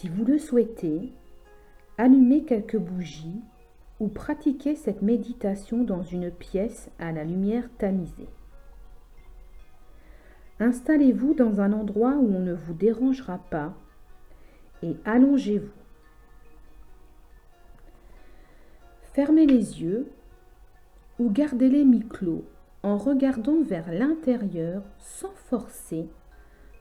Si vous le souhaitez, allumez quelques bougies ou pratiquez cette méditation dans une pièce à la lumière tamisée. Installez-vous dans un endroit où on ne vous dérangera pas et allongez-vous. Fermez les yeux ou gardez-les mi-clos en regardant vers l'intérieur sans forcer,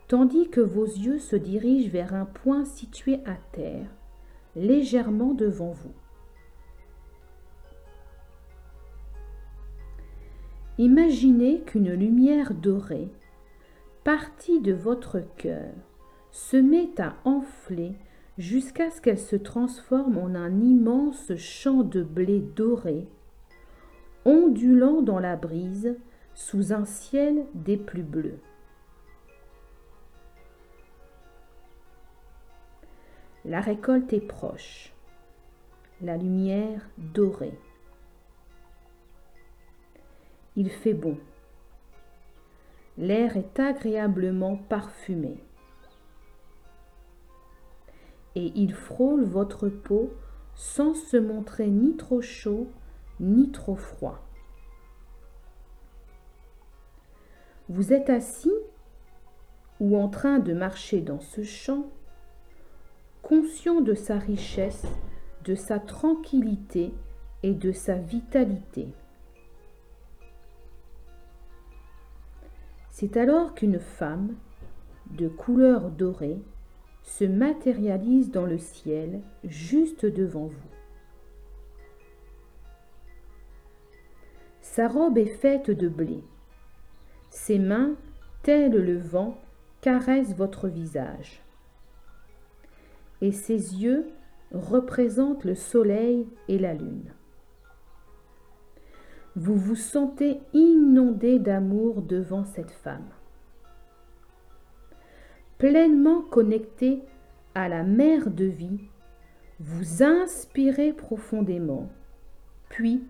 tandis que vos yeux se dirigent vers un point situé à terre, légèrement devant vous. Imaginez qu'une lumière dorée, partie de votre cœur, se met à enfler jusqu'à ce qu'elle se transforme en un immense champ de blé doré, ondulant dans la brise sous un ciel des plus bleus. La récolte est proche, la lumière dorée. Il fait bon. L'air est agréablement parfumé. Et il frôle votre peau sans se montrer ni trop chaud ni trop froid. Vous êtes assis ou en train de marcher dans ce champ, conscient de sa richesse, de sa tranquillité et de sa vitalité. C'est alors qu'une femme, de couleur dorée, se matérialise dans le ciel juste devant vous. Sa robe est faite de blé. Ses mains, telles le vent, caressent votre visage. Et ses yeux représentent le soleil et la lune vous vous sentez inondé d'amour devant cette femme. Pleinement connecté à la mère de vie, vous inspirez profondément, puis,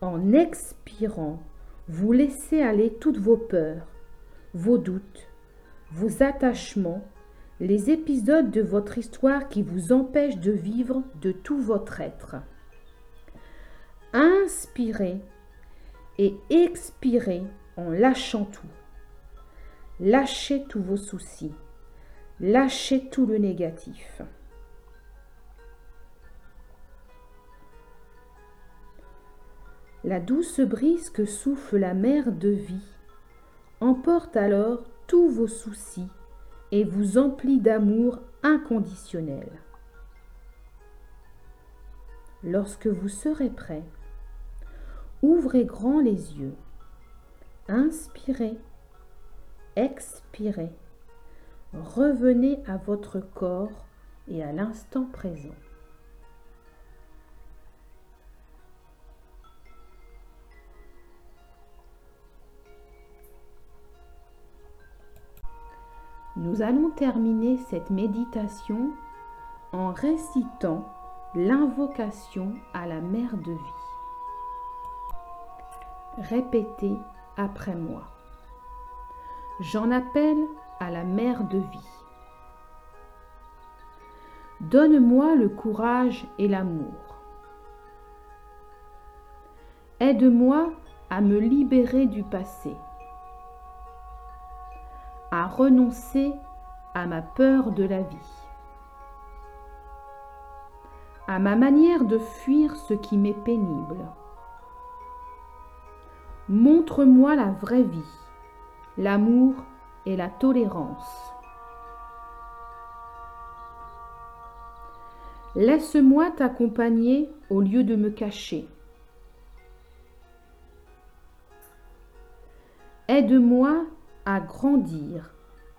en expirant, vous laissez aller toutes vos peurs, vos doutes, vos attachements, les épisodes de votre histoire qui vous empêchent de vivre de tout votre être. Inspirez et expirez en lâchant tout. Lâchez tous vos soucis. Lâchez tout le négatif. La douce brise que souffle la mer de vie emporte alors tous vos soucis et vous emplit d'amour inconditionnel. Lorsque vous serez prêt, Ouvrez grand les yeux. Inspirez. Expirez. Revenez à votre corps et à l'instant présent. Nous allons terminer cette méditation en récitant l'invocation à la mère de vie. Répétez après moi. J'en appelle à la mère de vie. Donne-moi le courage et l'amour. Aide-moi à me libérer du passé, renoncer à ma peur de la vie, à ma manière de fuir ce qui m'est pénible Montre-moi la vraie vie, l'amour et la tolérance. Laisse-moi t'accompagner au lieu de me cacher. Aide-moi à grandir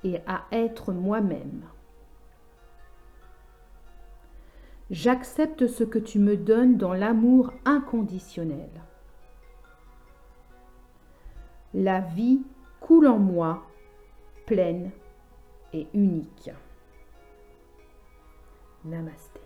et à être moi-même. J'accepte ce que tu me donnes dans l'amour inconditionnel. La vie coule en moi, pleine et unique. Namasté.